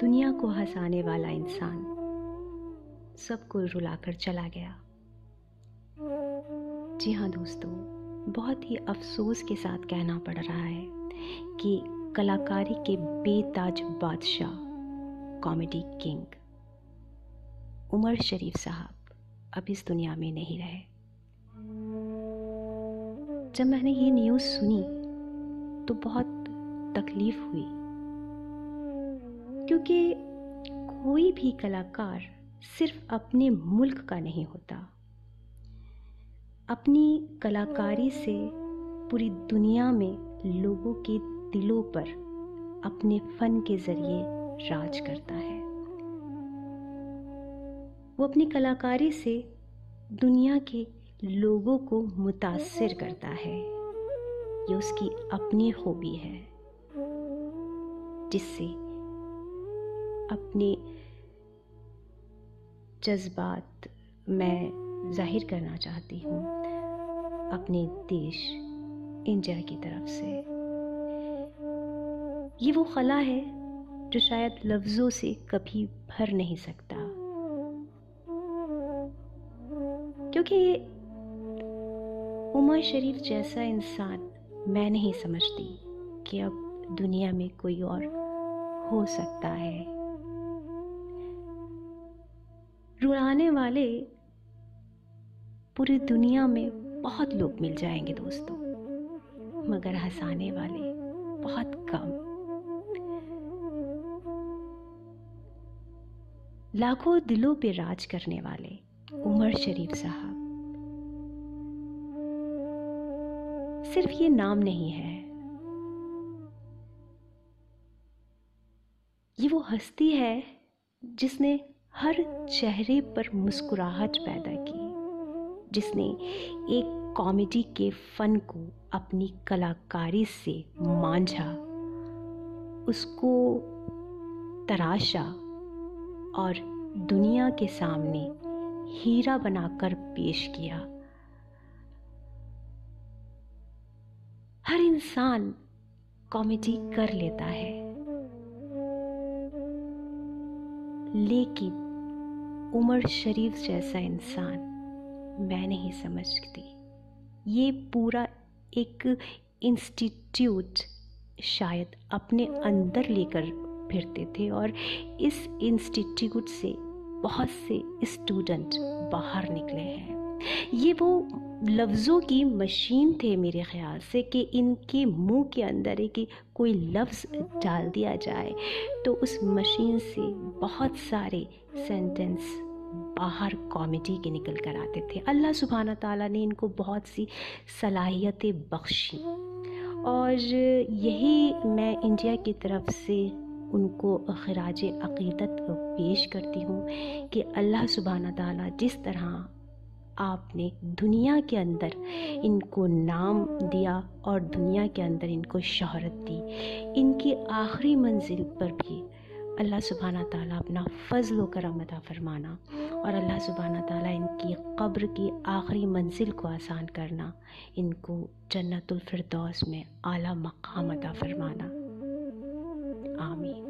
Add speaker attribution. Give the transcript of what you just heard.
Speaker 1: दुनिया को हंसाने वाला इंसान सबको रुलाकर चला गया। जी हाँ दोस्तों, बहुत ही अफसोस के साथ कहना पड़ रहा है कि कलाकारी के बेताज बादशाह, कॉमेडी किंग, उमर शरीफ साहब अब इस दुनिया में नहीं रहे। जब मैंने ये न्यूज़ सुनी तो बहुत तकलीफ़ हुई क्योंकि कोई भी कलाकार सिर्फ़ अपने मुल्क का नहीं होता। अपनी कलाकारी से पूरी दुनिया में लोगों के दिलों पर अपने फन के ज़रिए राज करता है। वो अपनी कलाकारी से दुनिया के लोगों को मुतासर करता है। ये उसकी अपनी हॉबी है, जिससे अपने जज्बात मैं ज़ाहिर करना चाहती हूँ अपने देश इंडिया की तरफ़ से। ये वो खला है जो शायद लफ्ज़ों से कभी भर नहीं सकता। क्योंकि उमर शरीफ जैसा इंसान मैं नहीं समझती कि अब दुनिया में कोई और हो सकता है। रुलाने वाले पूरी दुनिया में बहुत लोग मिल जाएँगे दोस्तों, मगर हंसाने वाले बहुत कम। लाखों दिलों पे राज करने वाले उमर शरीफ साहब। सिर्फ़ ये नाम नहीं है। ये वो हस्ती है जिसने हर चेहरे पर मुस्कुराहट पैदा की, जिसने एक कॉमेडी के फन को अपनी कलाकारी से मांझा। उसको तराशा और दुनिया के सामने हीरा बनाकर पेश किया। हर इंसान कॉमेडी कर लेता है। लेकिन उमर शरीफ जैसा इंसान मैं नहीं समझती। ये पूरा एक इंस्टीट्यूट शायद अपने अंदर लेकर फिरते थे और इस इंस्टीट्यूट से बहुत से स्टूडेंट बाहर निकले हैं। ये वो लफ्ज़ों की मशीन थे मेरे ख्याल से कि इनके मुँह के अंदर एक कोई लफ्ज़ डाल दिया जाए। तो उस मशीन से बहुत सारे सेंटेंस बाहर कॉमेडी के निकल कर आते थे। अल्लाह सुबहाना ताला ने इनको बहुत सी सलाहियतें बख्शी। और यही मैं इंडिया की तरफ़ से उनको खराज अकीदत पेश करती हूँ कि अल्लाह सुबहाना ताला जिस तरह आपने दुनिया के अंदर इनको नाम दिया और दुनिया के अंदर इनको शहरत दी। इनकी आखिरी मंजिल पर भी अल्लाह सुबहाना ताला अपना फ़ज़ल करम अदा फरमाना और अल्लाह सुबहाना ताला इनकी कब्र की आखिरी मंजिल को आसान करना, इनको जन्नतुल फिरदौस में आला मकाम अदा फरमाना। आमीन।